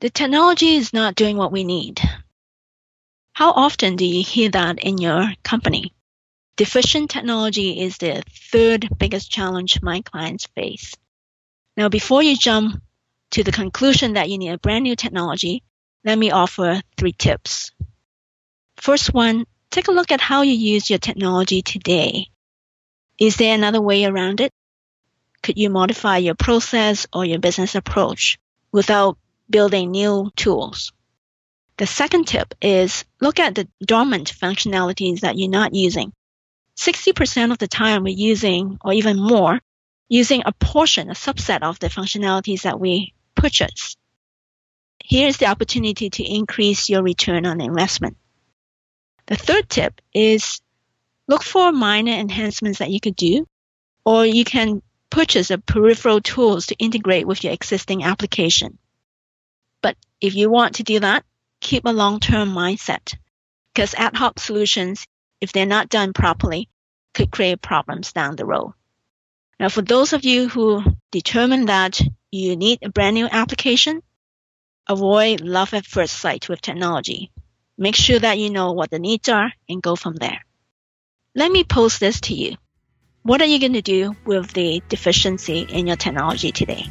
The technology is not doing what we need. How often do you hear that in your company? Deficient technology is the third biggest challenge my clients face. Now, before you jump to the conclusion that you need a brand new technology, let me offer three tips. First one, take a look at how you use your technology today. Is there another way around it? Could you modify your process or your business approach without building new tools? The second tip is look at the dormant functionalities that you're not using. 60% of the time we're using, or even more, using a portion, a subset of the functionalities that we purchase. Here's the opportunity to increase your return on investment. The third tip is look for minor enhancements that you could do, or you can purchase a peripheral tools to integrate with your existing application. But if you want to do that, keep a long-term mindset because ad hoc solutions, if they're not done properly, could create problems down the road. Now, for those of you who determine that you need a brand new application, avoid love at first sight with technology. Make sure that you know what the needs are and go from there. Let me pose this to you. What are you going to do with the deficiency in your technology today?